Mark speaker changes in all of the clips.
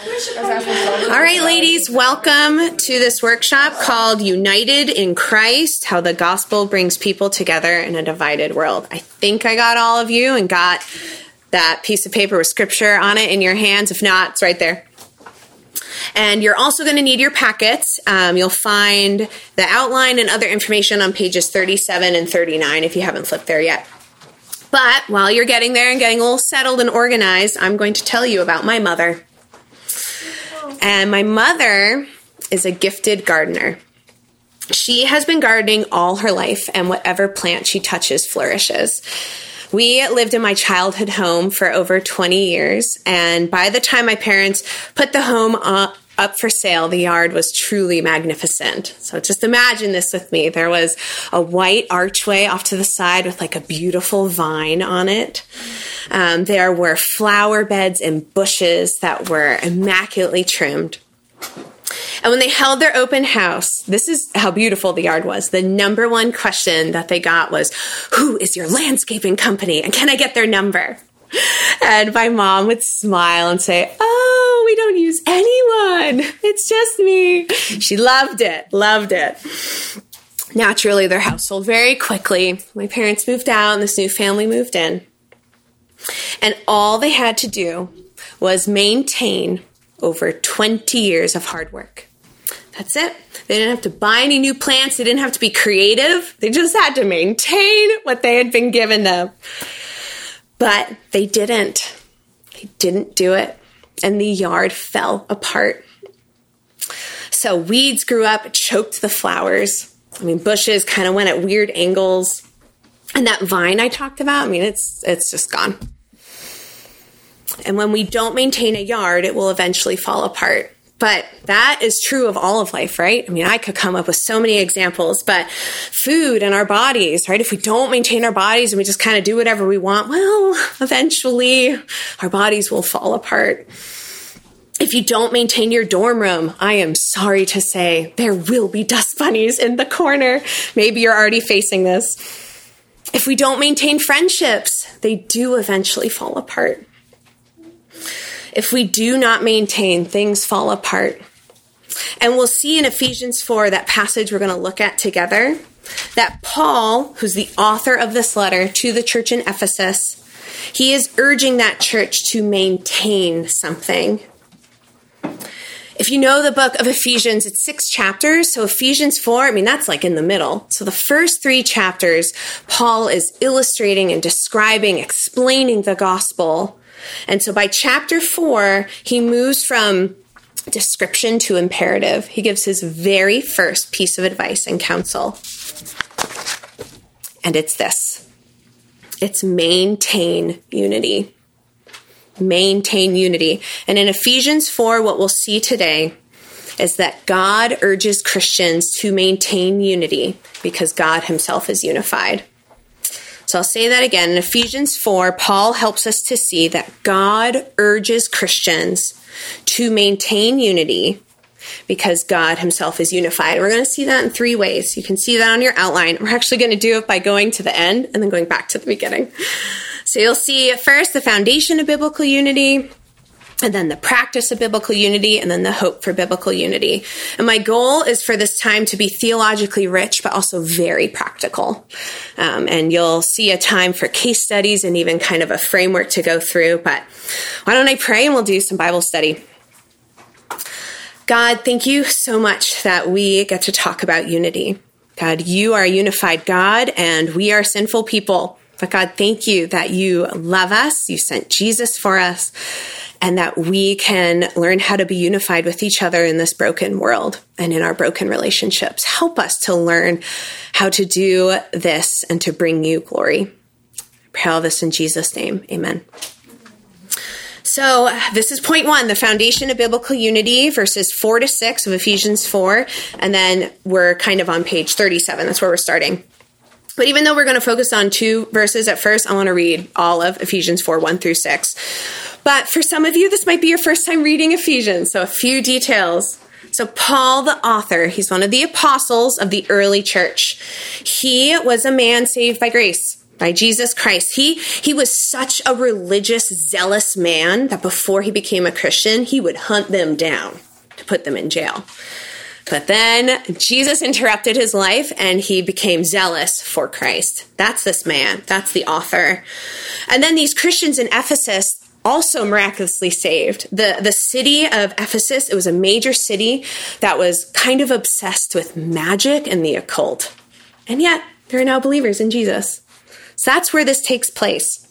Speaker 1: All right, ladies, welcome to this workshop called United in Christ How the Gospel Brings People Together in a Divided World. I think I got all of you and got that piece of paper with scripture on it in your hands. If not, it's right there. And you're also going to need your packets. Um, you'll find the outline and other information on pages 37 and 39 if you haven't flipped there yet. But while you're getting there and getting a little settled and organized, I'm going to tell you about my mother. And my mother is a gifted gardener. She has been gardening all her life, and whatever plant she touches flourishes. We lived in my childhood home for over 20 years, and by the time my parents put the home up, up for sale, the yard was truly magnificent. So just imagine this with me. There was a white archway off to the side with like a beautiful vine on it. Um, there were flower beds and bushes that were immaculately trimmed. And when they held their open house, this is how beautiful the yard was. The number one question that they got was, Who is your landscaping company? And can I get their number? And my mom would smile and say, Oh, we don't use anyone. It's just me. She loved it, loved it. Naturally, their house sold very quickly. My parents moved out and this new family moved in. And all they had to do was maintain over 20 years of hard work. That's it. They didn't have to buy any new plants. They didn't have to be creative. They just had to maintain what they had been given them. But they didn't. They didn't do it. And the yard fell apart. So weeds grew up, choked the flowers. I mean, bushes kind of went at weird angles. And that vine I talked about, I mean, it's it's just gone. And when we don't maintain a yard, it will eventually fall apart. But that is true of all of life, right? I mean, I could come up with so many examples, but food and our bodies, right? If we don't maintain our bodies and we just kind of do whatever we want, well, eventually our bodies will fall apart. If you don't maintain your dorm room, I am sorry to say there will be dust bunnies in the corner. Maybe you're already facing this. If we don't maintain friendships, they do eventually fall apart. If we do not maintain, things fall apart. And we'll see in Ephesians 4, that passage we're going to look at together, that Paul, who's the author of this letter to the church in Ephesus, he is urging that church to maintain something. If you know the book of Ephesians, it's six chapters. So Ephesians 4, I mean, that's like in the middle. So the first three chapters, Paul is illustrating and describing, explaining the gospel. And so by chapter four, he moves from description to imperative. He gives his very first piece of advice and counsel. And it's this it's maintain unity. Maintain unity. And in Ephesians 4, what we'll see today is that God urges Christians to maintain unity because God himself is unified. So I'll say that again. In Ephesians 4, Paul helps us to see that God urges Christians to maintain unity because God himself is unified. We're going to see that in three ways. You can see that on your outline. We're actually going to do it by going to the end and then going back to the beginning. So you'll see first the foundation of biblical unity, and then the practice of biblical unity, and then the hope for biblical unity. And my goal is for this time to be theologically rich, but also very practical. Um, and you'll see a time for case studies and even kind of a framework to go through. But why don't I pray and we'll do some Bible study? God, thank you so much that we get to talk about unity. God, you are a unified God, and we are sinful people. But God, thank you that you love us. You sent Jesus for us and that we can learn how to be unified with each other in this broken world and in our broken relationships. Help us to learn how to do this and to bring you glory. Pray all this in Jesus' name. Amen. So, this is point one the foundation of biblical unity, verses four to six of Ephesians 4. And then we're kind of on page 37. That's where we're starting. But even though we're going to focus on two verses at first, I want to read all of Ephesians 4 1 through 6. But for some of you, this might be your first time reading Ephesians, so a few details. So, Paul, the author, he's one of the apostles of the early church. He was a man saved by grace. by Jesus Christ. He he was such a religious, zealous man that before he became a Christian, he would hunt them down to put them in jail. But then Jesus interrupted his life and he became zealous for Christ. That's this man. That's the author. And then these Christians in Ephesus also miraculously saved. The the city of Ephesus, it was a major city that was kind of obsessed with magic and the occult. And yet, they're now believers in Jesus. So that's where this takes place.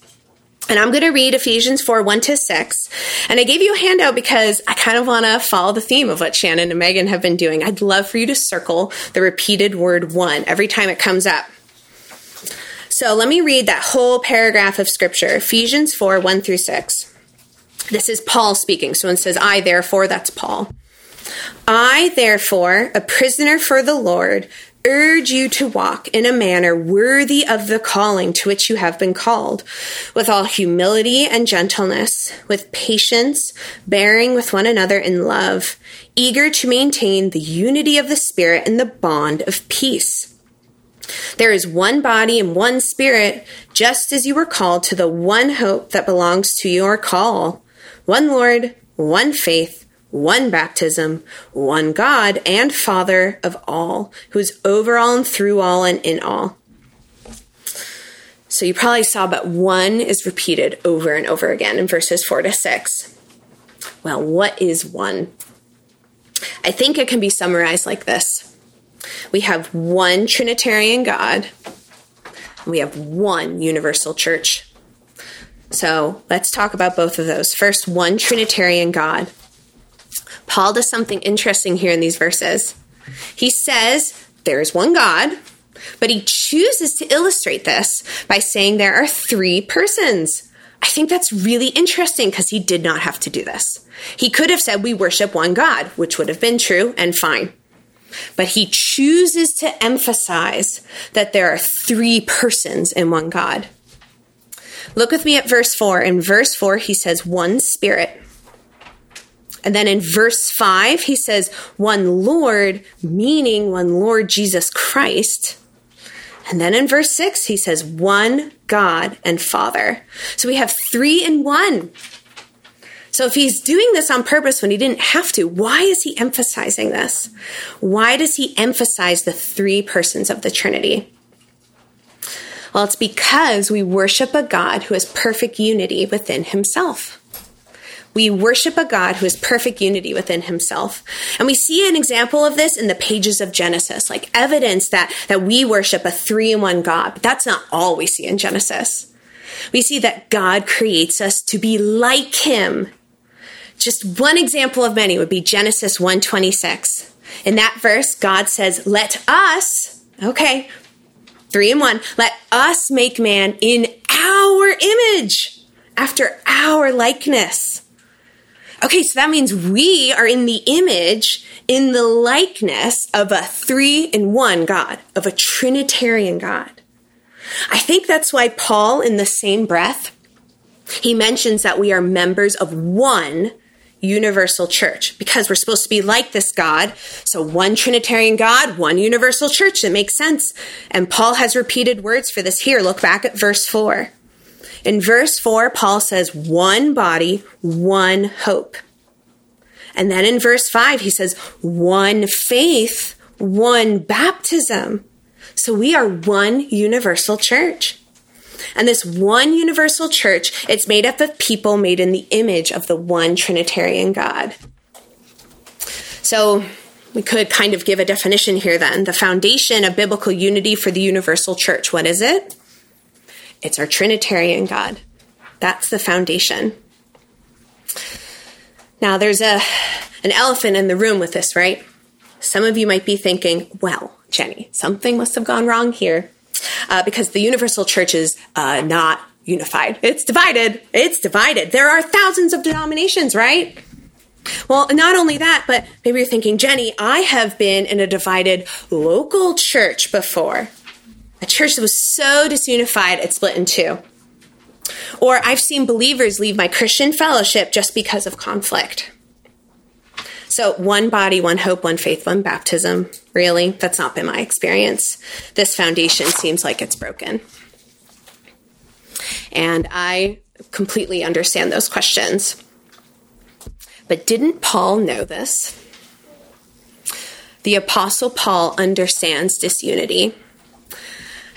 Speaker 1: And I'm going to read Ephesians 4 1 to 6. And I gave you a handout because I kind of want to follow the theme of what Shannon and Megan have been doing. I'd love for you to circle the repeated word one every time it comes up. So let me read that whole paragraph of scripture Ephesians 4 1 through 6. This is Paul speaking. So when it says I, therefore, that's Paul. I, therefore, a prisoner for the Lord, urge you to walk in a manner worthy of the calling to which you have been called, with all humility and gentleness, with patience, bearing with one another in love, eager to maintain the unity of the Spirit in the bond of peace. There is one body and one Spirit, just as you were called to the one hope that belongs to your call one Lord, one faith one baptism, one God and Father of all, who is over all and through all and in all. So you probably saw, but one is repeated over and over again in verses 4 to 6. Well, what is one? I think it can be summarized like this We have one Trinitarian God, we have one universal church. So let's talk about both of those. First, one Trinitarian God. Paul does something interesting here in these verses. He says there is one God, but he chooses to illustrate this by saying there are three persons. I think that's really interesting because he did not have to do this. He could have said we worship one God, which would have been true and fine. But he chooses to emphasize that there are three persons in one God. Look with me at verse 4. In verse 4, he says, one spirit. And then in verse 5, he says, one Lord, meaning one Lord Jesus Christ. And then in verse 6, he says, one God and Father. So we have three in one. So if he's doing this on purpose when he didn't have to, why is he emphasizing this? Why does he emphasize the three persons of the Trinity? Well, it's because we worship a God who has perfect unity within himself. We worship a God who is perfect unity within himself. And we see an example of this in the pages of Genesis, like evidence that, that we worship a three in one God. But that's not all we see in Genesis. We see that God creates us to be like him. Just one example of many would be Genesis 126. In that verse, God says, Let us, okay, three in one, let us make man in our image, after our likeness. Okay, so that means we are in the image, in the likeness of a three in one God, of a Trinitarian God. I think that's why Paul, in the same breath, he mentions that we are members of one universal church because we're supposed to be like this God. So, one Trinitarian God, one universal church. That makes sense. And Paul has repeated words for this here. Look back at verse 4. In verse 4, Paul says, one body, one hope. And then in verse 5, he says, one faith, one baptism. So we are one universal church. And this one universal church, it's made up of people made in the image of the one Trinitarian God. So we could kind of give a definition here then. The foundation of biblical unity for the universal church. What is it? It's our Trinitarian God. That's the foundation. Now, there's a an elephant in the room with this, right? Some of you might be thinking, well, Jenny, something must have gone wrong here uh, because the universal church is uh, not unified. It's divided. It's divided. There are thousands of denominations, right? Well, not only that, but maybe you're thinking, Jenny, I have been in a divided local church before. A church that was so disunified it split in two. Or I've seen believers leave my Christian fellowship just because of conflict. So, one body, one hope, one faith, one baptism. Really? That's not been my experience. This foundation seems like it's broken. And I completely understand those questions. But didn't Paul know this? The Apostle Paul understands disunity.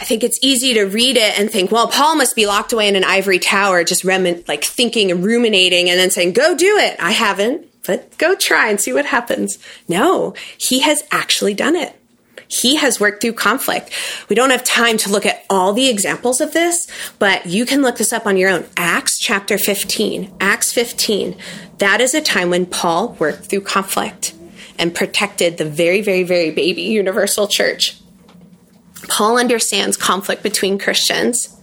Speaker 1: I think it's easy to read it and think, well, Paul must be locked away in an ivory tower, just like thinking and ruminating and then saying, go do it. I haven't, but go try and see what happens. No, he has actually done it. He has worked through conflict. We don't have time to look at all the examples of this, but you can look this up on your own. Acts chapter 15. Acts 15. That is a time when Paul worked through conflict and protected the very, very, very baby universal church. Paul understands conflict between Christians.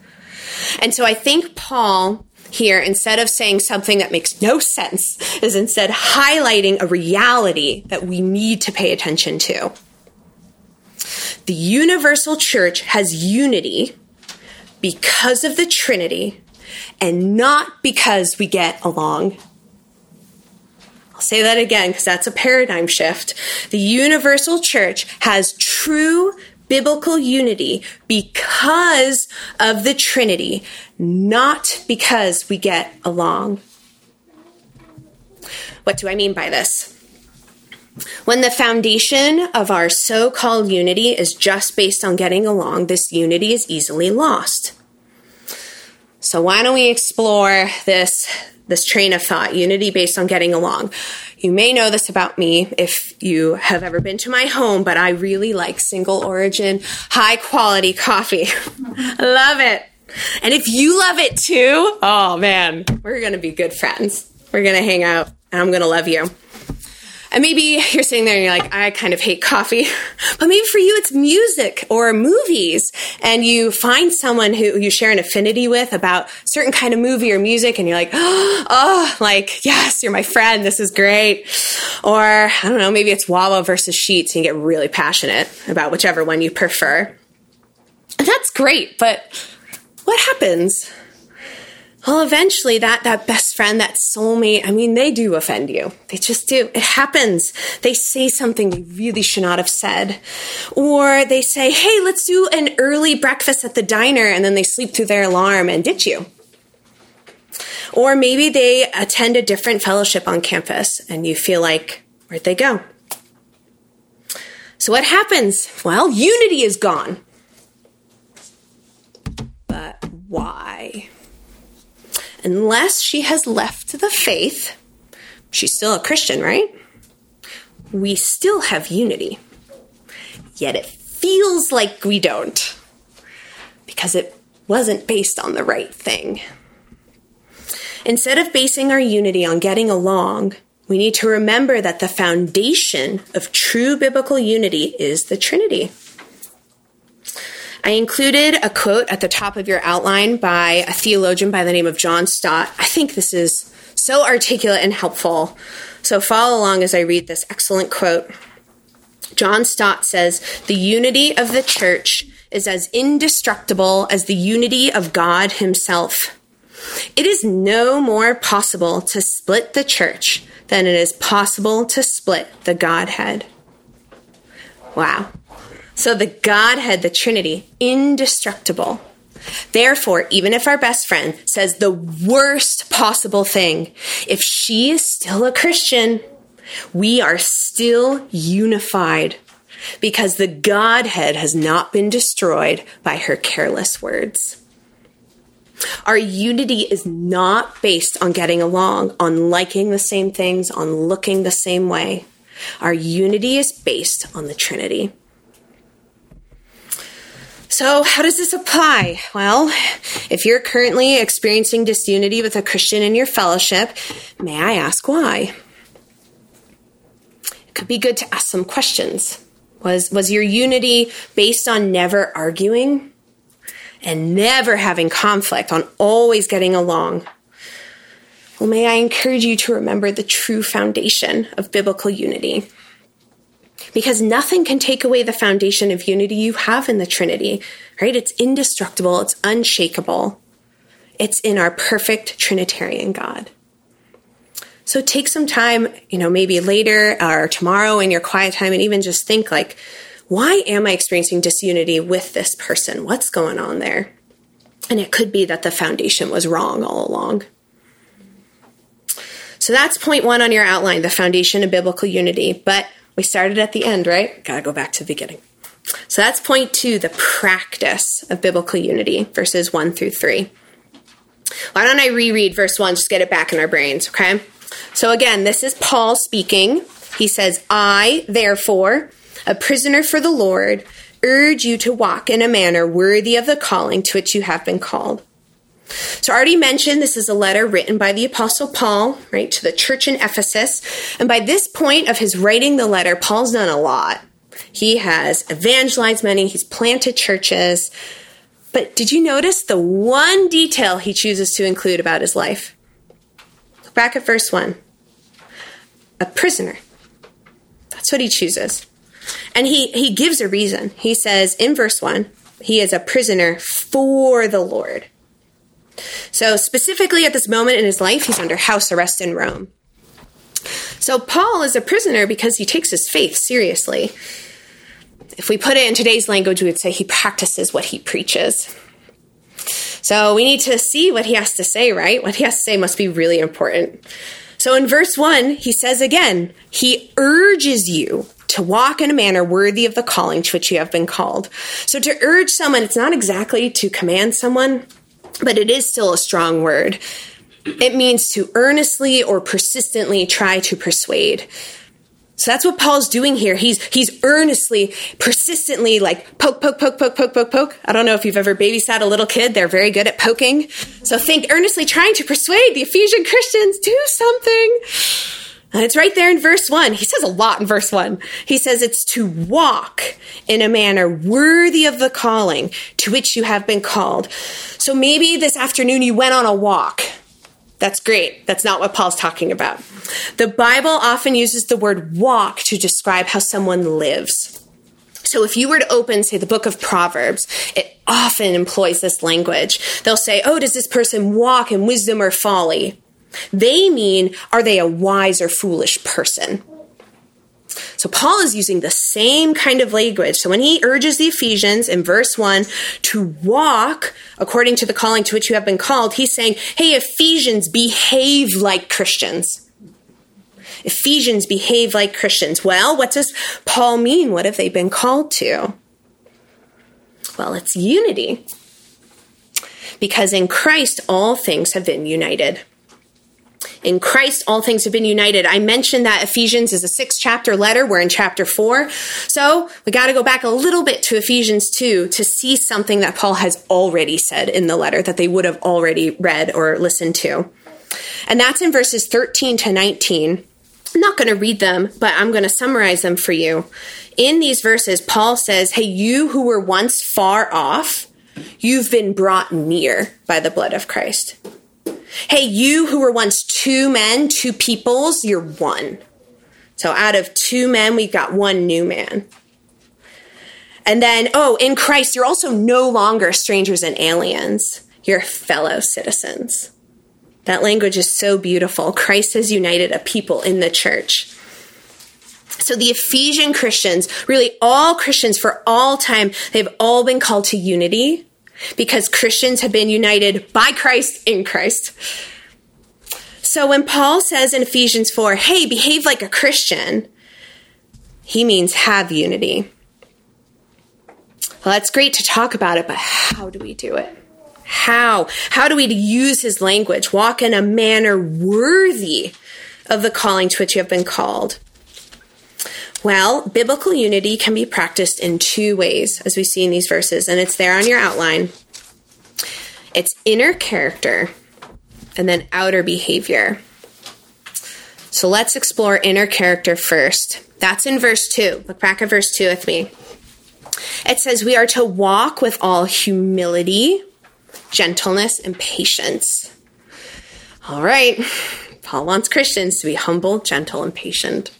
Speaker 1: And so I think Paul here, instead of saying something that makes no sense, is instead highlighting a reality that we need to pay attention to. The universal church has unity because of the Trinity and not because we get along. I'll say that again because that's a paradigm shift. The universal church has true biblical unity because of the Trinity, not because we get along. What do I mean by this? When the foundation of our so called unity is just based on getting along, this unity is easily lost. So, why don't we explore this, this train of thought, unity based on getting along? You may know this about me if you have ever been to my home, but I really like single origin, high quality coffee. Love it. And if you love it too, oh man, we're going to be good friends. We're going to hang out and I'm going to love you. And maybe you're sitting there and you're like, I kind of hate coffee. But maybe for you, it's music or movies. And you find someone who you share an affinity with about certain kind of movie or music. And you're like, oh, like, yes, you're my friend. This is great. Or I don't know, maybe it's Wawa versus Sheetz. and you get really passionate about whichever one you prefer. And that's great. But what happens well, eventually that, that best friend, that soulmate, I mean, they do offend you. They just do. It happens. They say something they really should not have said. Or they say, hey, let's do an early breakfast at the diner, and then they sleep through their alarm and ditch you. Or maybe they attend a different fellowship on campus and you feel like, where'd they go? So what happens? Well, unity is gone. But why? Unless she has left the faith, she's still a Christian, right? We still have unity. Yet it feels like we don't because it wasn't based on the right thing. Instead of basing our unity on getting along, we need to remember that the foundation of true biblical unity is the Trinity. I included a quote at the top of your outline by a theologian by the name of John Stott. I think this is so articulate and helpful. So follow along as I read this excellent quote. John Stott says, The unity of the church is as indestructible as the unity of God Himself. It is no more possible to split the church than it is possible to split the Godhead. Wow. So the Godhead, the Trinity, indestructible. Therefore, even if our best friend says the worst possible thing, if she is still a Christian, we are still unified because the Godhead has not been destroyed by her careless words. Our unity is not based on getting along, on liking the same things, on looking the same way. Our unity is based on the Trinity. So, how does this apply? Well, if you're currently experiencing disunity with a Christian in your fellowship, may I ask why? It could be good to ask some questions. Was, was your unity based on never arguing and never having conflict, on always getting along? Well, may I encourage you to remember the true foundation of biblical unity because nothing can take away the foundation of unity you have in the Trinity, right? It's indestructible, it's unshakable. It's in our perfect Trinitarian God. So take some time, you know, maybe later or tomorrow in your quiet time and even just think like, why am I experiencing disunity with this person? What's going on there? And it could be that the foundation was wrong all along. So that's point one on your outline the foundation of biblical unity. But we started at the end, right? Gotta go back to the beginning. So that's point two the practice of biblical unity, verses one through three. Why don't I reread verse one, just get it back in our brains, okay? So again, this is Paul speaking. He says, I, therefore, a prisoner for the Lord, urge you to walk in a manner worthy of the calling to which you have been called. So, I already mentioned this is a letter written by the Apostle Paul, right, to the church in Ephesus. And by this point of his writing the letter, Paul's done a lot. He has evangelized many, he's planted churches. But did you notice the one detail he chooses to include about his life? Look back at verse 1. A prisoner. That's what he chooses. And he, he gives a reason. He says in verse 1, he is a prisoner for the Lord. So, specifically at this moment in his life, he's under house arrest in Rome. So, Paul is a prisoner because he takes his faith seriously. If we put it in today's language, we would say he practices what he preaches. So, we need to see what he has to say, right? What he has to say must be really important. So, in verse 1, he says again, he urges you to walk in a manner worthy of the calling to which you have been called. So to urge someone, it's not exactly to command someone, but it is still a strong word. It means to earnestly or persistently try to persuade. So that's what Paul's doing here. He's he's earnestly, persistently like poke, poke, poke, poke, poke, poke, poke. I don't know if you've ever babysat a little kid. They're very good at poking. So think earnestly trying to persuade the Ephesian Christians, do something. And it's right there in verse 1. He says a lot in verse 1. He says it's to walk in a manner worthy of the calling to which you have been called. So maybe this afternoon you went on a walk. That's great. That's not what Paul's talking about. The Bible often uses the word walk to describe how someone lives. So if you were to open, say, the book of Proverbs, it often employs this language. They'll say, Oh, does this person walk in wisdom or folly? They mean, are they a wise or foolish person? So Paul is using the same kind of language. So when he urges the Ephesians in verse 1 to walk according to the calling to which you have been called, he's saying, hey, Ephesians, behave like Christians. Ephesians, behave like Christians. Well, what does Paul mean? What have they been called to? Well, it's unity. Because in Christ, all things have been united. In Christ, all things have been united. I mentioned that Ephesians is a six chapter letter. We're in chapter four. So we got to go back a little bit to Ephesians 2 to see something that Paul has already said in the letter that they would have already read or listened to. And that's in verses 13 to 19. I'm not going to read them, but I'm going to summarize them for you. In these verses, Paul says, Hey, you who were once far off, you've been brought near by the blood of Christ. Hey, you who were once two men, two peoples, you're one. So out of two men, we've got one new man. And then, oh, in Christ, you're also no longer strangers and aliens. You're fellow citizens. That language is so beautiful. Christ has united a people in the church. So the Ephesian Christians, really all Christians for all time, they've all been called to unity because Christians have been united by Christ in Christ. So when Paul says in Ephesians 4, hey, behave like a Christian, he means have unity. Well, that's great to talk about it, but how do we do it? How? How do we use his language? Walk in a manner worthy of the calling to which you have been called. Well, biblical unity can be practiced in two ways, as we see in these verses, and it's there on your outline. It's inner character and then outer behavior. So let's explore inner character first. That's in verse 2. Look back at verse 2 with me. It says, We are to walk with all humility, gentleness, and patience. All right. Paul wants Christians to be humble, gentle, and patient.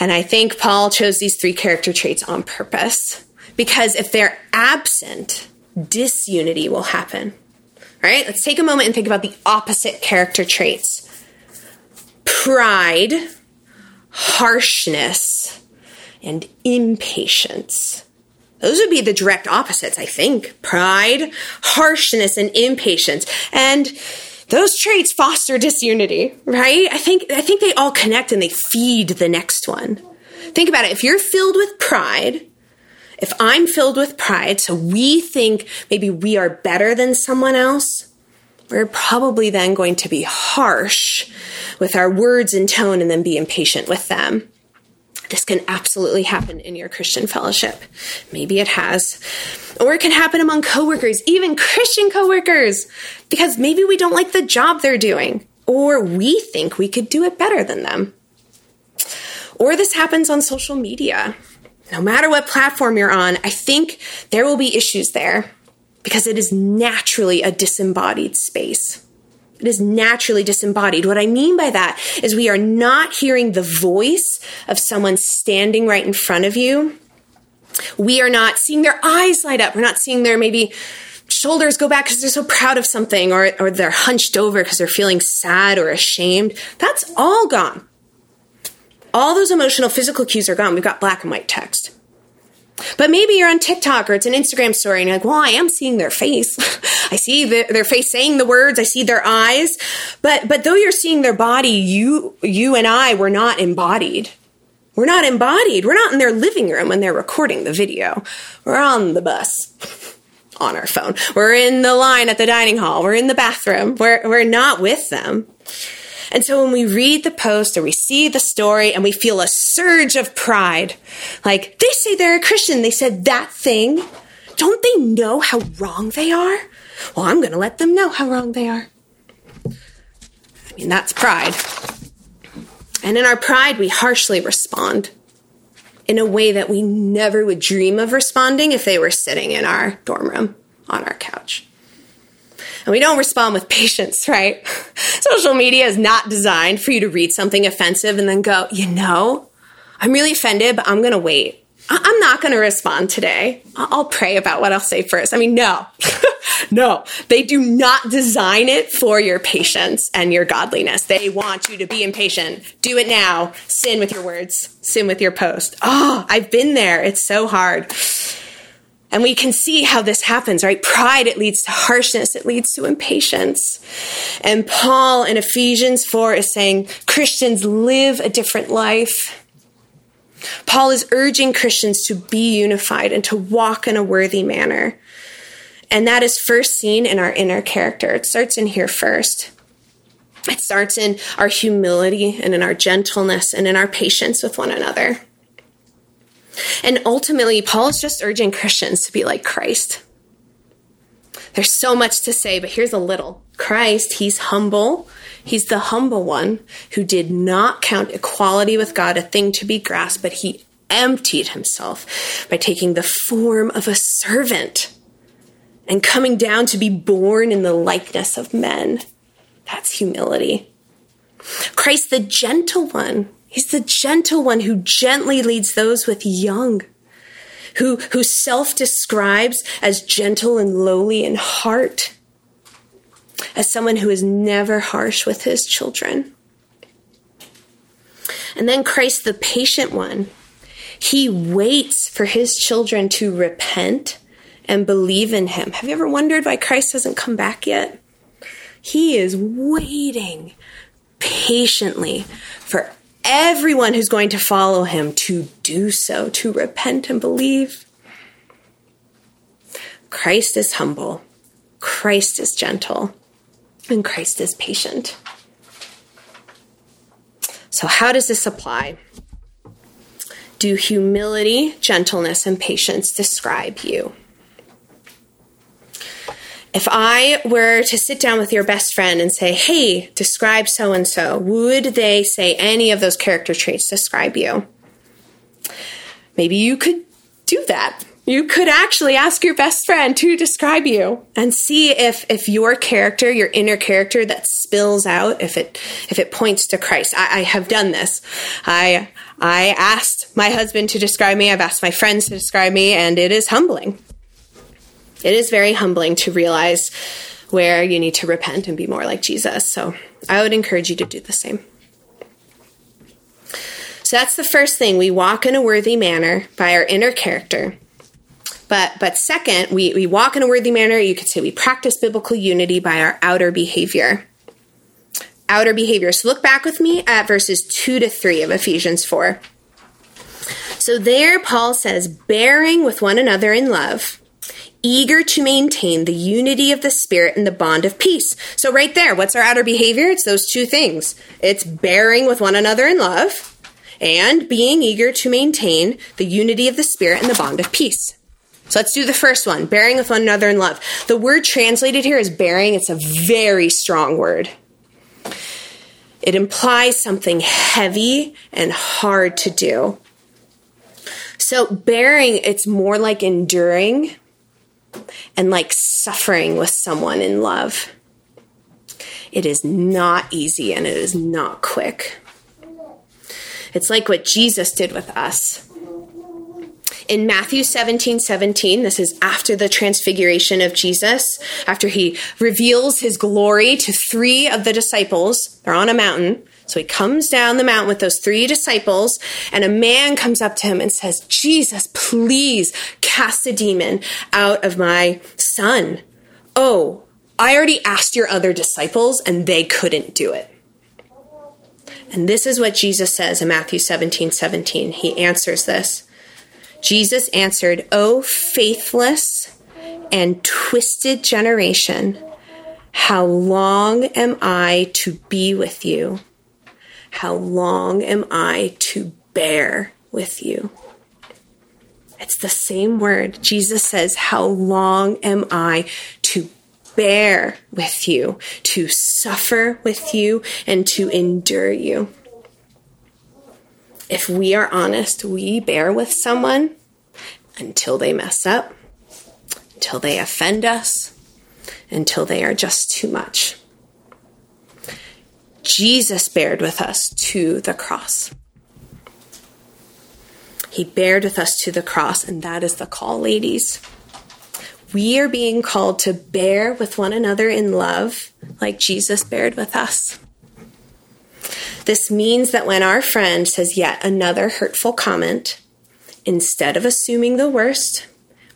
Speaker 1: And I think Paul chose these three character traits on purpose because if they're absent, disunity will happen. All right, let's take a moment and think about the opposite character traits pride, harshness, and impatience. Those would be the direct opposites, I think. Pride, harshness, and impatience. And those traits foster disunity, right? I think, I think they all connect and they feed the next one. Think about it. If you're filled with pride, if I'm filled with pride, so we think maybe we are better than someone else, we're probably then going to be harsh with our words and tone and then be impatient with them. This can absolutely happen in your Christian fellowship. Maybe it has. Or it can happen among coworkers, even Christian coworkers, because maybe we don't like the job they're doing, or we think we could do it better than them. Or this happens on social media. No matter what platform you're on, I think there will be issues there because it is naturally a disembodied space. It is naturally disembodied. What I mean by that is we are not hearing the voice of someone standing right in front of you. We are not seeing their eyes light up. We're not seeing their maybe shoulders go back because they're so proud of something or, or they're hunched over because they're feeling sad or ashamed. That's all gone. All those emotional, physical cues are gone. We've got black and white text. But maybe you're on TikTok or it's an Instagram story and you're like, well, I am seeing their face. I see the, their face saying the words. I see their eyes. But, but though you're seeing their body, you, you and I were not embodied. We're not embodied. We're not in their living room when they're recording the video. We're on the bus on our phone. We're in the line at the dining hall. We're in the bathroom. We're, we're not with them. And so when we read the post or we see the story and we feel a surge of pride, like they say they're a Christian, they said that thing, don't they know how wrong they are? Well, I'm going to let them know how wrong they are. I mean, that's pride. And in our pride, we harshly respond in a way that we never would dream of responding if they were sitting in our dorm room on our couch. And we don't respond with patience, right? Social media is not designed for you to read something offensive and then go, you know, I'm really offended, but I'm going to wait. I'm not going to respond today. I'll pray about what I'll say first. I mean, no, no, they do not design it for your patience and your godliness. They want you to be impatient. Do it now. Sin with your words, sin with your post. Oh, I've been there. It's so hard. And we can see how this happens, right? Pride, it leads to harshness, it leads to impatience. And Paul in Ephesians 4 is saying Christians live a different life. Paul is urging Christians to be unified and to walk in a worthy manner. And that is first seen in our inner character. It starts in here first. It starts in our humility and in our gentleness and in our patience with one another. And ultimately, Paul is just urging Christians to be like Christ. There's so much to say, but here's a little. Christ, he's humble. He's the humble one who did not count equality with God a thing to be grasped, but he emptied himself by taking the form of a servant and coming down to be born in the likeness of men. That's humility. Christ, the gentle one, He's the gentle one who gently leads those with young, who, who self describes as gentle and lowly in heart, as someone who is never harsh with his children. And then Christ, the patient one, he waits for his children to repent and believe in him. Have you ever wondered why Christ hasn't come back yet? He is waiting patiently for everyone who's going to follow him to do so, to repent and believe. Christ is humble, Christ is gentle, and Christ is patient. So, how does this apply? Do humility, gentleness, and patience describe you? If I were to sit down with your best friend and say, hey, describe so and so, would they say any of those character traits describe you? Maybe you could do that. You could actually ask your best friend to describe you and see if, if your character, your inner character that spills out, if it, if it points to Christ. I, I have done this. I, I asked my husband to describe me. I've asked my friends to describe me and it is humbling it is very humbling to realize where you need to repent and be more like Jesus. So I would encourage you to do the same. So that's the first thing. We walk in a worthy manner by our inner character. But but second, we, we walk in a worthy manner. You could say we practice biblical unity by our outer behavior. Outer behavior. So look back with me at verses 2 to 3 of Ephesians 4. So there, Paul says, bearing with one another in love, eager to maintain the unity of the Spirit and the bond of peace. So, right there, what's our outer behavior? It's those two things it's bearing with one another in love and being eager to maintain the unity of the Spirit and the bond of peace. So let's do the first one, bearing with one another in love. The word translated here is bearing. It's a very strong word. It implies something heavy and hard to do. So bearing, it's more like enduring and like suffering with someone in love. It is not easy and it is not quick. It's like what Jesus did with us. In Matthew 17 17, this is after the transfiguration of Jesus, after he reveals his glory to three of the disciples. They're on a mountain. So he comes down the mountain with those three disciples, and a man comes up to him and says, Jesus, please cast a demon out of my son. Oh, I already asked your other disciples, and they couldn't do it. And this is what Jesus says in Matthew 17 17. He answers this. Jesus answered, O faithless and twisted generation, how long am I to be with you? How long am I to bear with you? It's the same word. Jesus says, How long am I to bear with you, to suffer with you, and to endure you? If we are honest, we bear with someone until they mess up, until they offend us, until they are just too much. Jesus bared with us to the cross. He bared with us to the cross, and that is the call, ladies. We are being called to bear with one another in love, like Jesus bared with us. This means that when our friend says yet another hurtful comment, instead of assuming the worst,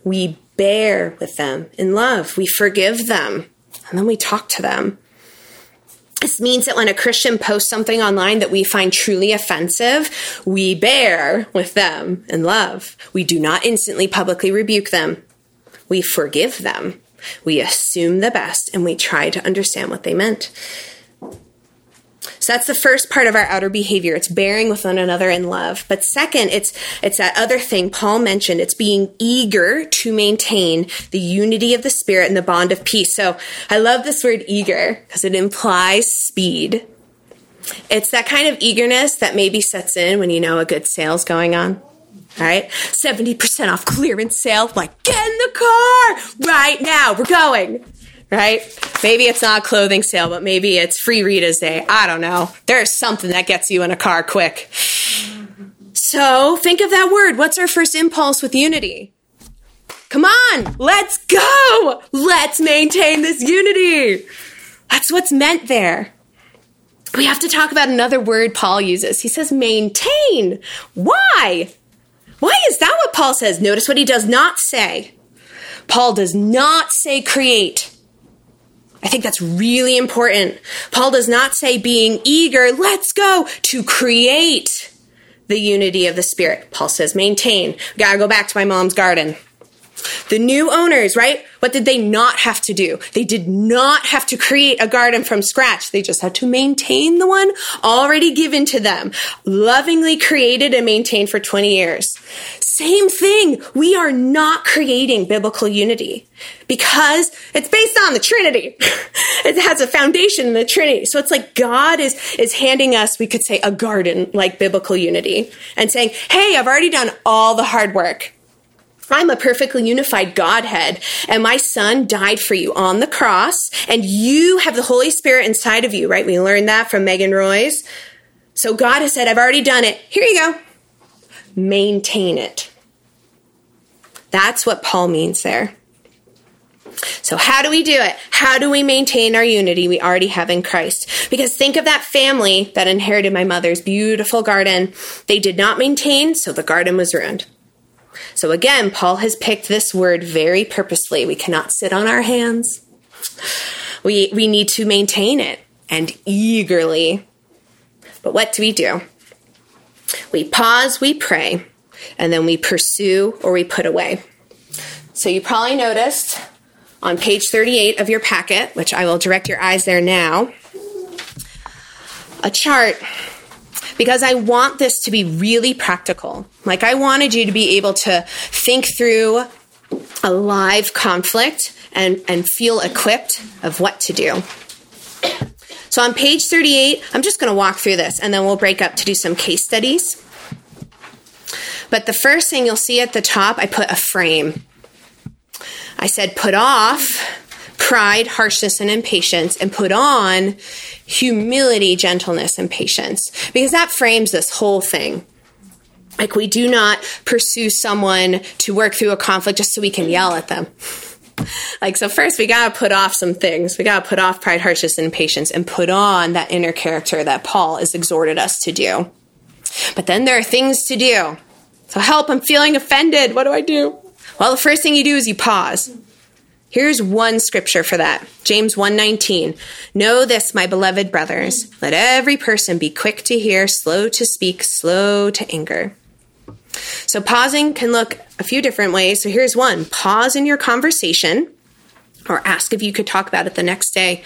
Speaker 1: we bear with them in love. We forgive them, and then we talk to them. This means that when a Christian posts something online that we find truly offensive, we bear with them in love. We do not instantly publicly rebuke them. We forgive them. We assume the best and we try to understand what they meant. So that's the first part of our outer behavior. It's bearing with one another in love. But second, it's it's that other thing Paul mentioned. It's being eager to maintain the unity of the spirit and the bond of peace. So I love this word eager because it implies speed. It's that kind of eagerness that maybe sets in when you know a good sale's going on. All right, 70% off clearance sale. Like, get in the car right now. We're going right? Maybe it's not a clothing sale, but maybe it's free Rita's Day. I don't know. There's something that gets you in a car quick. So think of that word. What's our first impulse with unity? Come on, let's go. Let's maintain this unity. That's what's meant there. We have to talk about another word Paul uses. He says maintain. Why? Why is that what Paul says? Notice what he does not say. Paul does not say create. I think that's really important. Paul does not say being eager, let's go to create the unity of the Spirit. Paul says maintain. gotta go back to my mom's garden. The new owners, right? What did they not have to do? They did not have to create a garden from scratch. They just had to maintain the one already given to them, lovingly created and maintained for 20 years. Same thing. We are not creating biblical unity because it's based on the Trinity. it has a foundation in the Trinity. So it's like God is, is handing us, we could say, a garden like biblical unity and saying, Hey, I've already done all the hard work. I'm a perfectly unified Godhead, and my son died for you on the cross, and you have the Holy Spirit inside of you, right? We learned that from Megan Royce. So God has said, I've already done it. Here you go. Maintain it. That's what Paul means there. So, how do we do it? How do we maintain our unity we already have in Christ? Because think of that family that inherited my mother's beautiful garden. They did not maintain, so the garden was ruined. So again, Paul has picked this word very purposely. We cannot sit on our hands. We, we need to maintain it and eagerly. But what do we do? We pause, we pray, and then we pursue or we put away. So you probably noticed on page 38 of your packet, which I will direct your eyes there now, a chart because I want this to be really practical. Like, I wanted you to be able to think through a live conflict and, and feel equipped of what to do. So, on page 38, I'm just going to walk through this and then we'll break up to do some case studies. But the first thing you'll see at the top, I put a frame. I said, put off pride, harshness, and impatience, and put on humility, gentleness, and patience. Because that frames this whole thing. Like, we do not pursue someone to work through a conflict just so we can yell at them. Like, so first we gotta put off some things. We gotta put off pride, harshness, and patience and put on that inner character that Paul has exhorted us to do. But then there are things to do. So, help, I'm feeling offended. What do I do? Well, the first thing you do is you pause. Here's one scripture for that. James 1:19. Know this, my beloved brothers, let every person be quick to hear, slow to speak, slow to anger. So pausing can look a few different ways. So here's one. Pause in your conversation or ask if you could talk about it the next day.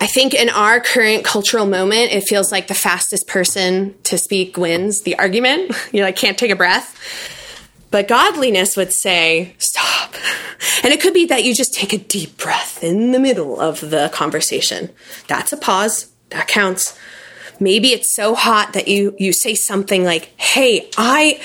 Speaker 1: I think in our current cultural moment, it feels like the fastest person to speak wins the argument. You like can't take a breath. But godliness would say, stop. And it could be that you just take a deep breath in the middle of the conversation. That's a pause. That counts. Maybe it's so hot that you, you say something like, Hey, I,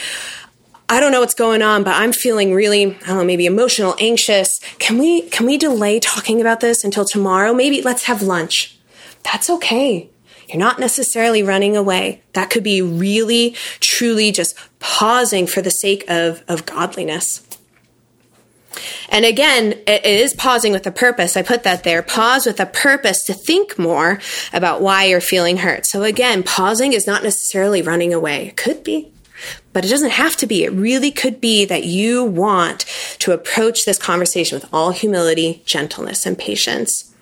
Speaker 1: I don't know what's going on, but I'm feeling really, I don't know, maybe emotional, anxious. Can we, can we delay talking about this until tomorrow? Maybe let's have lunch. That's okay. You're not necessarily running away. That could be really, truly just pausing for the sake of, of godliness. And again, it is pausing with a purpose. I put that there. Pause with a purpose to think more about why you're feeling hurt. So again, pausing is not necessarily running away. It could be, but it doesn't have to be. It really could be that you want to approach this conversation with all humility, gentleness, and patience.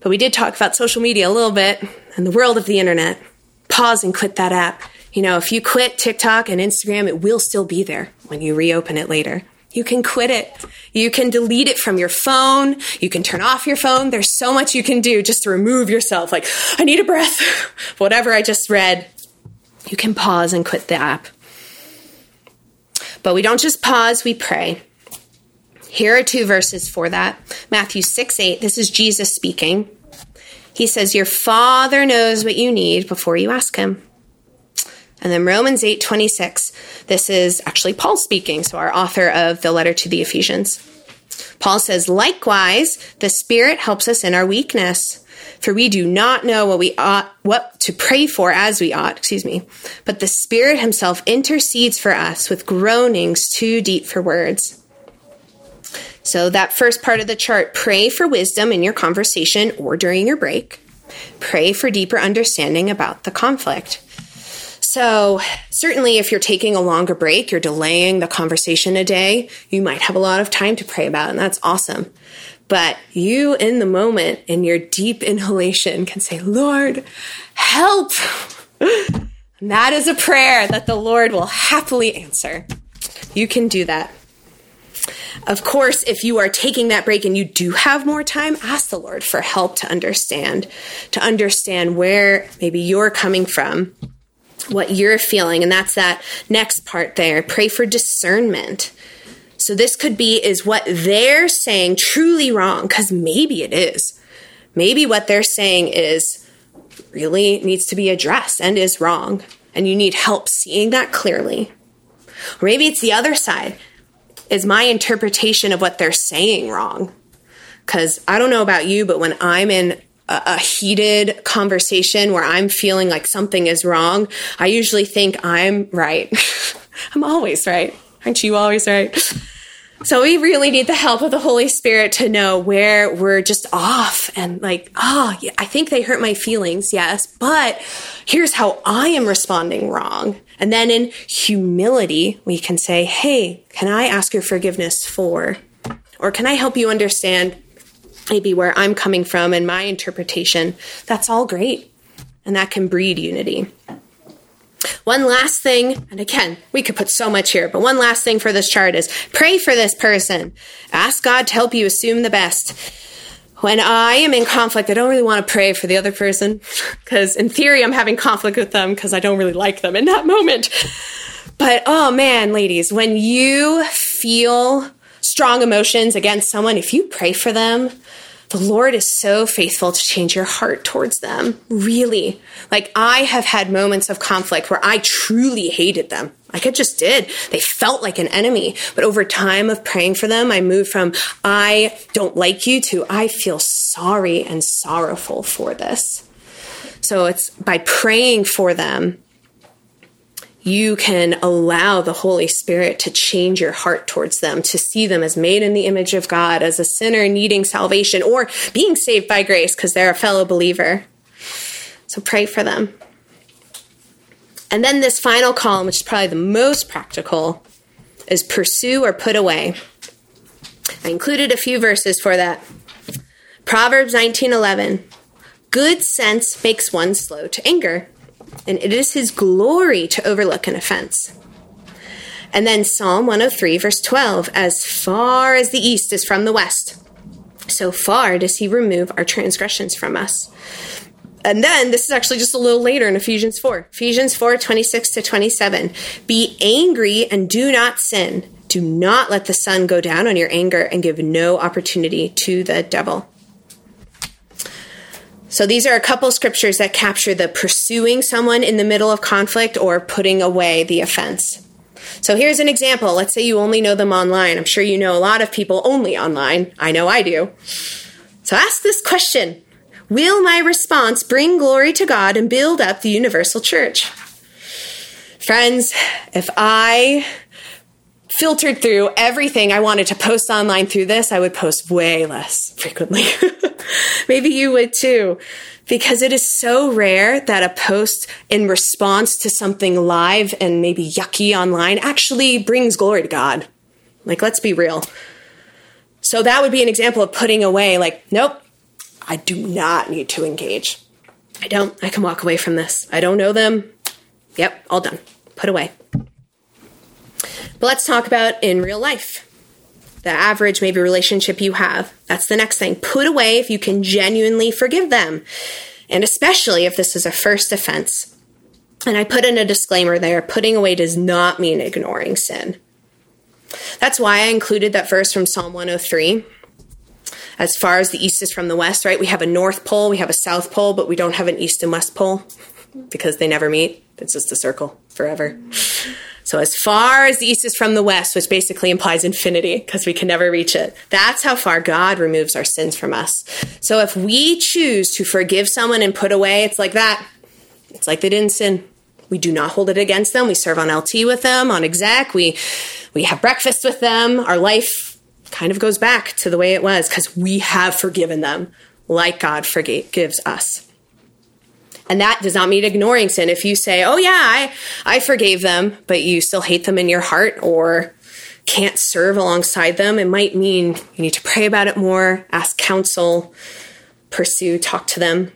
Speaker 1: But we did talk about social media a little bit and the world of the internet. Pause and quit that app. You know, if you quit TikTok and Instagram, it will still be there when you reopen it later. You can quit it. You can delete it from your phone. You can turn off your phone. There's so much you can do just to remove yourself. Like, I need a breath. Whatever I just read, you can pause and quit the app. But we don't just pause, we pray. Here are two verses for that Matthew 6 8. This is Jesus speaking. He says, Your Father knows what you need before you ask Him. And then Romans 8 26. This is actually Paul speaking, so our author of the letter to the Ephesians. Paul says, Likewise, the Spirit helps us in our weakness. For we do not know what we ought, what to pray for as we ought, excuse me. But the Spirit Himself intercedes for us with groanings too deep for words. So, that first part of the chart pray for wisdom in your conversation or during your break. Pray for deeper understanding about the conflict. So, certainly, if you're taking a longer break, you're delaying the conversation a day, you might have a lot of time to pray about, and that's awesome. But you, in the moment, in your deep inhalation, can say, Lord, help. And that is a prayer that the Lord will happily answer. You can do that. Of course, if you are taking that break and you do have more time, ask the Lord for help to understand, to understand where maybe you're coming from, what you're feeling. And that's that next part there. Pray for discernment. So this could be is what they're saying truly wrong? Because maybe it is. Maybe what they're saying is really needs to be addressed and is wrong. And you need help seeing that clearly. Or maybe it's the other side is my interpretation of what they're saying wrong? Because I don't know about you, but when I'm in a, a, heated conversation where I'm feeling like something is wrong, I usually think I'm right. I'm always right. Aren't you always right? So we really need the help of the Holy Spirit to know where we're just off and like, oh, I think they hurt my feelings, yes, but here's how I am responding wrong. And then in humility, we can say, hey, can I ask your forgiveness for? Or can I help you understand maybe where I'm coming from and my interpretation? That's all great. And that can breed unity. One last thing, and again, we could put so much here, but one last thing for this chart is pray for this person. Ask God to help you assume the best. When I am in conflict, I don't really want to pray for the other person because, in theory, I'm having conflict with them because I don't really like them in that moment. But oh man, ladies, when you feel strong emotions against someone, if you pray for them, the Lord is so faithful to change your heart towards them. Really. Like, I have had moments of conflict where I truly hated them. Like, I just did. They felt like an enemy. But over time of praying for them, I moved from, I don't like you to, I feel sorry and sorrowful for this. So it's by praying for them you can allow the Holy Spirit to change your heart towards them, to see them as made in the image of God, as a sinner needing salvation, or being saved by grace because they're a fellow believer. So pray for them. And then this final column, which is probably the most practical, is pursue or put away. I included a few verses for that. Proverbs 19:11. Good sense makes one slow to anger and it is his glory to overlook an offense. And then Psalm 103, verse 12 As far as the east is from the west, so far does he remove our transgressions from us. And then this is actually just a little later in Ephesians 4. Ephesians 4, 26 to 27. Be angry and do not sin. Do not let the sun go down on your anger and give no opportunity to the devil. So these are a couple scriptures that capture the pursuing someone in the middle of conflict or putting away the offense. So here's an example. Let's say you only know them online. I'm sure you know a lot of people only online. I know I do. So ask this question Will my response bring glory to God and build up the universal church? Friends, if I filtered through everything I wanted to post online through this, I would post way less frequently. Maybe you would too, because it is so rare that a post in response to something live and maybe yucky online actually brings glory to God. Like, let's be real. So that would be an example of putting away, like, nope, I do not need to engage. I don't. I can walk away from this. I don't know them. Yep, all done. Put away. But let's talk about in real life. The average, maybe, relationship you have. That's the next thing. Put away if you can genuinely forgive them. And especially if this is a first offense. And I put in a disclaimer there putting away does not mean ignoring sin. That's why I included that verse from Psalm 103. As far as the east is from the west, right? We have a north pole, we have a south pole, but we don't have an east and west pole because they never meet. It's just a circle forever. So as far as the east is from the west, which basically implies infinity because we can never reach it. That's how far God removes our sins from us. So if we choose to forgive someone and put away, it's like that. It's like they didn't sin. We do not hold it against them. We serve on LT with them, on exec. We we have breakfast with them. Our life kind of goes back to the way it was because we have forgiven them like God forgives us. And that does not mean ignoring sin. If you say, oh, yeah, I, I forgave them, but you still hate them in your heart or can't serve alongside them, it might mean you need to pray about it more, ask counsel, pursue, talk to them.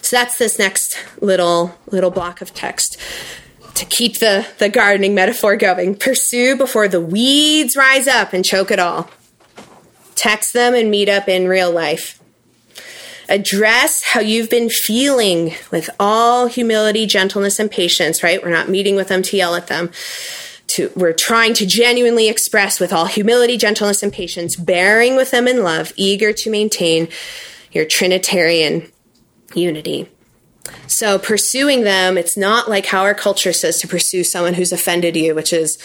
Speaker 1: So that's this next little little block of text to keep the, the gardening metaphor going. Pursue before the weeds rise up and choke it all. Text them and meet up in real life. Address how you've been feeling with all humility, gentleness, and patience, right? We're not meeting with them to yell at them. To, we're trying to genuinely express with all humility, gentleness, and patience, bearing with them in love, eager to maintain your Trinitarian unity. So, pursuing them, it's not like how our culture says to pursue someone who's offended you, which is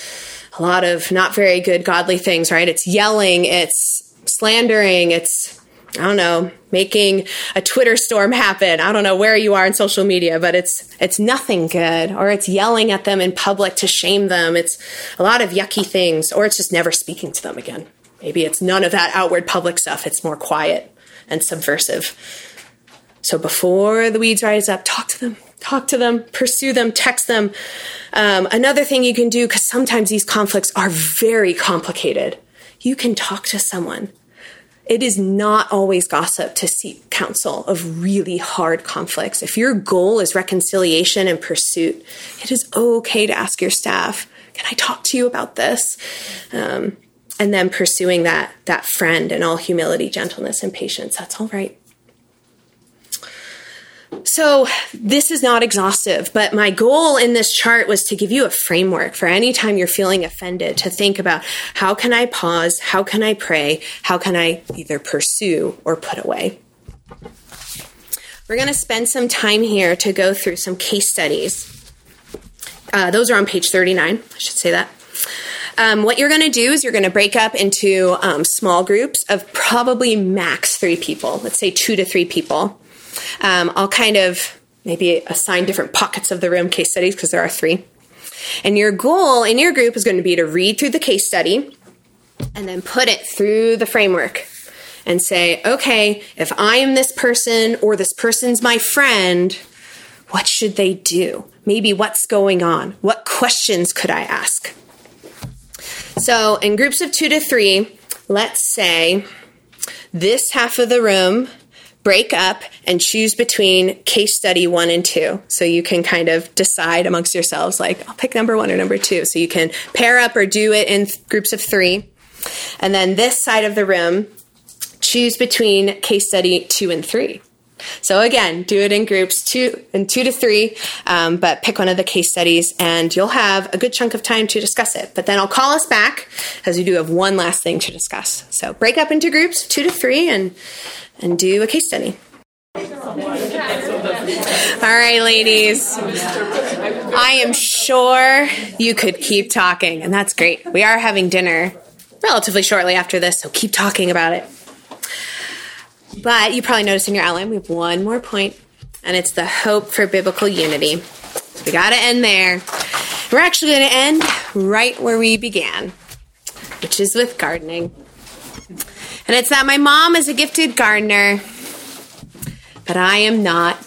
Speaker 1: a lot of not very good godly things, right? It's yelling, it's slandering, it's I don't know, making a Twitter storm happen. I don't know where you are in social media, but it's it's nothing good or it's yelling at them in public to shame them. It's a lot of yucky things or it's just never speaking to them again. Maybe it's none of that outward public stuff. It's more quiet and subversive. So before the weeds rise up, talk to them. Talk to them, pursue them, text them. Um, another thing you can do, because sometimes these conflicts are very complicated, you can talk to someone it is not always gossip to seek counsel of really hard conflicts. If your goal is reconciliation and pursuit, it is okay to ask your staff, "Can I talk to you about this?" Um, and then pursuing that that friend in all humility, gentleness, and patience. That's all right. So, this is not exhaustive, but my goal in this chart was to give you a framework for any time you're feeling offended to think about how can I pause? How can I pray? How can I either pursue or put away? We're going to spend some time here to go through some case studies. Uh, those are on page 39. I should say that. Um, what you're going to do is you're going to break up into um, small groups of probably max three people, let's say two to three people. Um, I'll kind of maybe assign different pockets of the room case studies because there are three. And your goal in your group is going to be to read through the case study and then put it through the framework and say, okay, if I am this person or this person's my friend, what should they do? Maybe what's going on? What questions could I ask? So, in groups of two to three, let's say this half of the room break up and choose between case study one and two. So you can kind of decide amongst yourselves, like, I'll pick number one or number two. So you can pair up or do it in th- groups of three. And then this side of the room, choose between case study two and three. So again, do it in groups two and two to three, um, but pick one of the case studies, and you'll have a good chunk of time to discuss it. But then I'll call us back as we do have one last thing to discuss. So break up into groups two to three, and and do a case study. All right, ladies. I am sure you could keep talking, and that's great. We are having dinner relatively shortly after this, so keep talking about it. But you probably noticed in your outline we have one more point, and it's the hope for biblical unity. So we got to end there. We're actually going to end right where we began, which is with gardening. And it's that my mom is a gifted gardener, but I am not.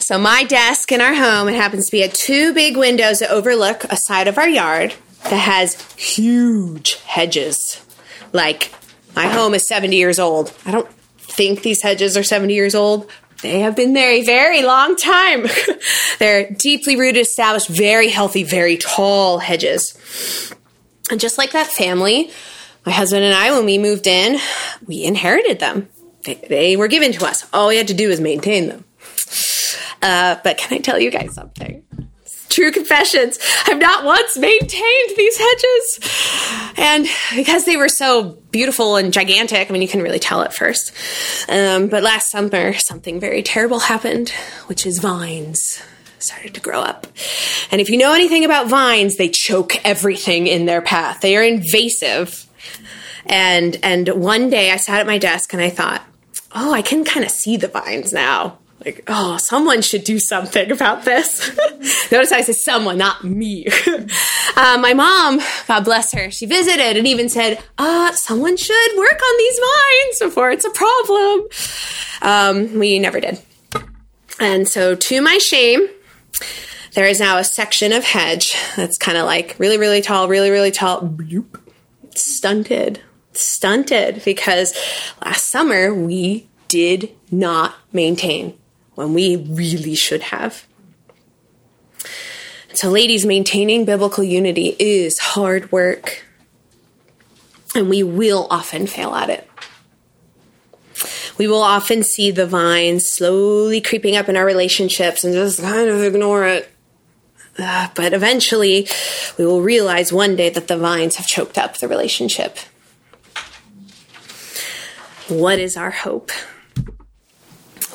Speaker 1: so my desk in our home, it happens to be at two big windows that overlook a side of our yard that has huge hedges. Like my home is 70 years old. I don't think these hedges are 70 years old. They have been there a very long time. They're deeply rooted, established, very healthy, very tall hedges. And just like that family, my husband and I, when we moved in, we inherited them. They, they were given to us. All we had to do was maintain them. Uh, but can I tell you guys something? True confessions. I've not once maintained these hedges. And because they were so beautiful and gigantic, I mean, you can really tell at first. Um, but last summer, something very terrible happened, which is vines started to grow up. And if you know anything about vines, they choke everything in their path. They are invasive. And and one day I sat at my desk and I thought, oh, I can kind of see the vines now. Like, oh, someone should do something about this. Notice I say someone, not me. uh, my mom, God bless her, she visited and even said, uh, someone should work on these vines before it's a problem. Um, we never did. And so, to my shame, there is now a section of hedge that's kind of like really, really tall, really, really tall, bloop, stunted stunted because last summer we did not maintain when we really should have. So, ladies, maintaining biblical unity is hard work, and we will often fail at it. We will often see the vines slowly creeping up in our relationships and just kind of ignore it. Uh, but eventually, we will realize one day that the vines have choked up the relationship. What is our hope?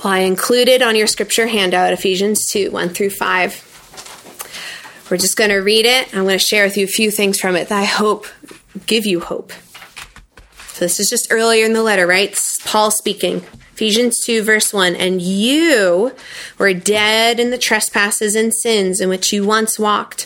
Speaker 1: Well, I included on your scripture handout Ephesians 2 1 through 5. We're just going to read it. I'm going to share with you a few things from it that I hope give you hope. So this is just earlier in the letter, right? It's Paul speaking. Ephesians 2, verse 1. And you were dead in the trespasses and sins in which you once walked,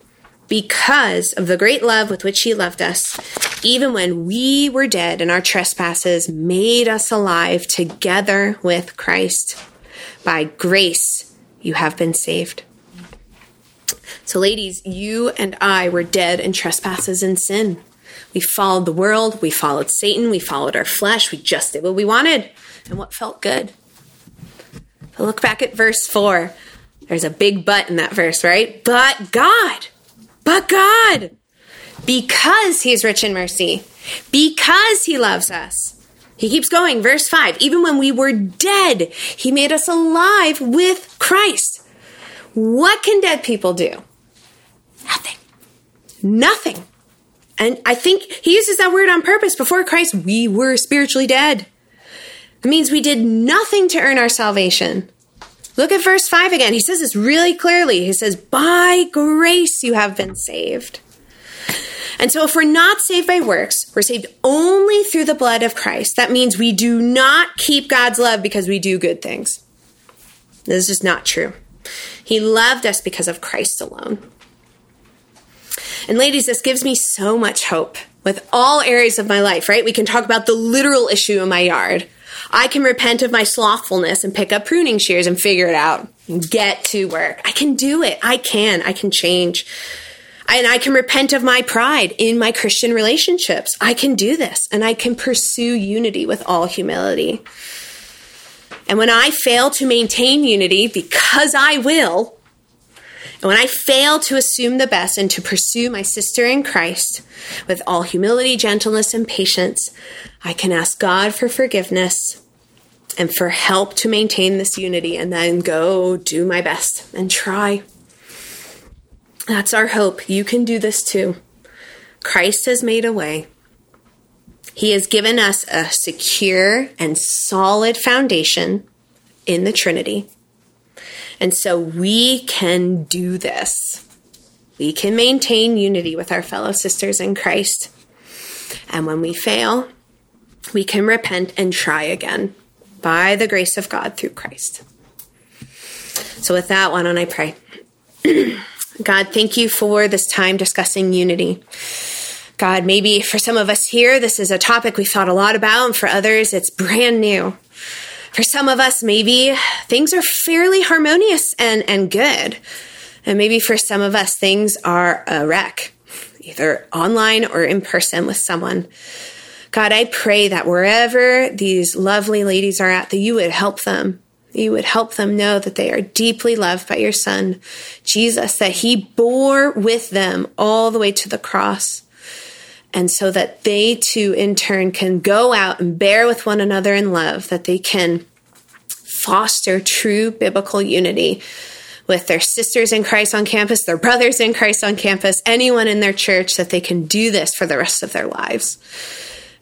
Speaker 1: because of the great love with which he loved us, even when we were dead and our trespasses, made us alive together with Christ. By grace, you have been saved. So, ladies, you and I were dead in trespasses and sin. We followed the world, we followed Satan, we followed our flesh, we just did what we wanted and what felt good. But look back at verse 4. There's a big but in that verse, right? But God but God, because He is rich in mercy, because He loves us. He keeps going, verse 5 even when we were dead, He made us alive with Christ. What can dead people do? Nothing. Nothing. And I think he uses that word on purpose. Before Christ, we were spiritually dead. It means we did nothing to earn our salvation. Look at verse 5 again. He says this really clearly. He says, By grace you have been saved. And so, if we're not saved by works, we're saved only through the blood of Christ. That means we do not keep God's love because we do good things. This is just not true. He loved us because of Christ alone. And, ladies, this gives me so much hope with all areas of my life, right? We can talk about the literal issue in my yard I can repent of my slothfulness and pick up pruning shears and figure it out. Get to work. I can do it. I can. I can change. And I can repent of my pride in my Christian relationships. I can do this and I can pursue unity with all humility. And when I fail to maintain unity, because I will, and when I fail to assume the best and to pursue my sister in Christ with all humility, gentleness, and patience, I can ask God for forgiveness and for help to maintain this unity and then go do my best and try. That's our hope. You can do this too. Christ has made a way. He has given us a secure and solid foundation in the Trinity. And so we can do this. We can maintain unity with our fellow sisters in Christ. And when we fail, we can repent and try again by the grace of God through Christ. So, with that, why don't I pray? God, thank you for this time discussing unity. God, maybe for some of us here, this is a topic we've thought a lot about, and for others, it's brand new. For some of us, maybe things are fairly harmonious and, and good. And maybe for some of us, things are a wreck, either online or in person with someone. God, I pray that wherever these lovely ladies are at, that you would help them. You would help them know that they are deeply loved by your son, Jesus, that he bore with them all the way to the cross and so that they too, in turn, can go out and bear with one another in love, that they can foster true biblical unity with their sisters in Christ on campus, their brothers in Christ on campus, anyone in their church, that they can do this for the rest of their lives.